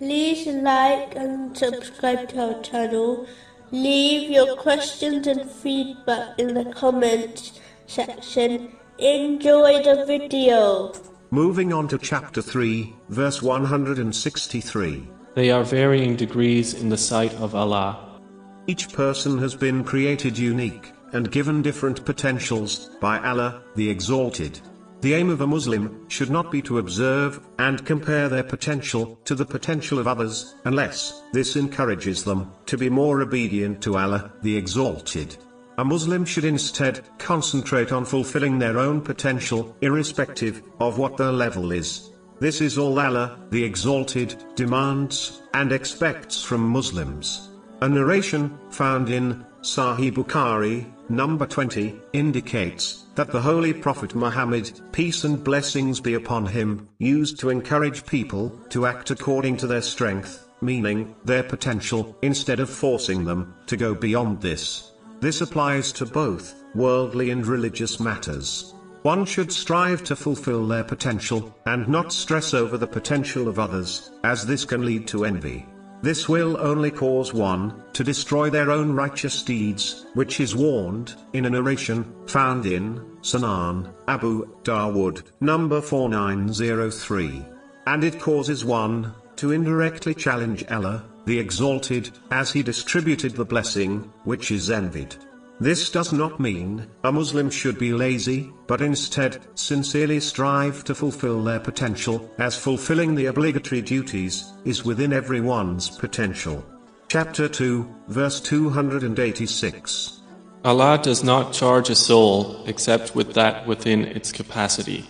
like and subscribe to our channel. Leave your questions and feedback in the comments section. Enjoy the video. Moving on to chapter 3, verse 163. They are varying degrees in the sight of Allah. Each person has been created unique and given different potentials by Allah, the Exalted. The aim of a Muslim should not be to observe and compare their potential to the potential of others, unless this encourages them to be more obedient to Allah, the Exalted. A Muslim should instead concentrate on fulfilling their own potential, irrespective of what their level is. This is all Allah, the Exalted, demands and expects from Muslims. A narration found in Sahih Bukhari, number 20, indicates that the Holy Prophet Muhammad, peace and blessings be upon him, used to encourage people to act according to their strength, meaning their potential, instead of forcing them to go beyond this. This applies to both worldly and religious matters. One should strive to fulfill their potential, and not stress over the potential of others, as this can lead to envy. This will only cause one to destroy their own righteous deeds, which is warned in a narration found in Sunan Abu Dawood, number 4903. And it causes one to indirectly challenge Allah, the Exalted, as he distributed the blessing, which is envied. This does not mean a Muslim should be lazy, but instead, sincerely strive to fulfill their potential, as fulfilling the obligatory duties is within everyone's potential. Chapter 2, verse 286. Allah does not charge a soul except with that within its capacity.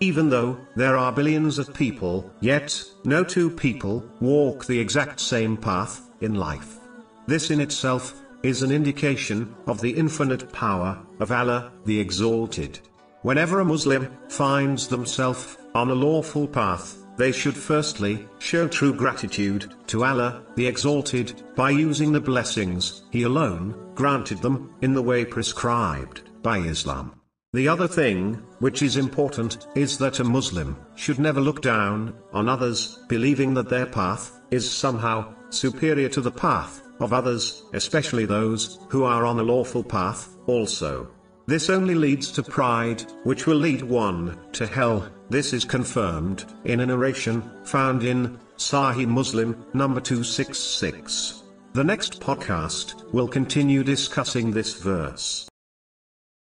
Even though there are billions of people, yet no two people walk the exact same path in life. This in itself is an indication of the infinite power of Allah, the Exalted. Whenever a Muslim finds themselves on a lawful path, they should firstly show true gratitude to Allah, the Exalted, by using the blessings He alone granted them in the way prescribed by Islam. The other thing, which is important, is that a Muslim should never look down on others, believing that their path is somehow superior to the path of others, especially those who are on a lawful path, also. This only leads to pride, which will lead one to hell. This is confirmed in a narration found in Sahih Muslim, number 266. The next podcast will continue discussing this verse.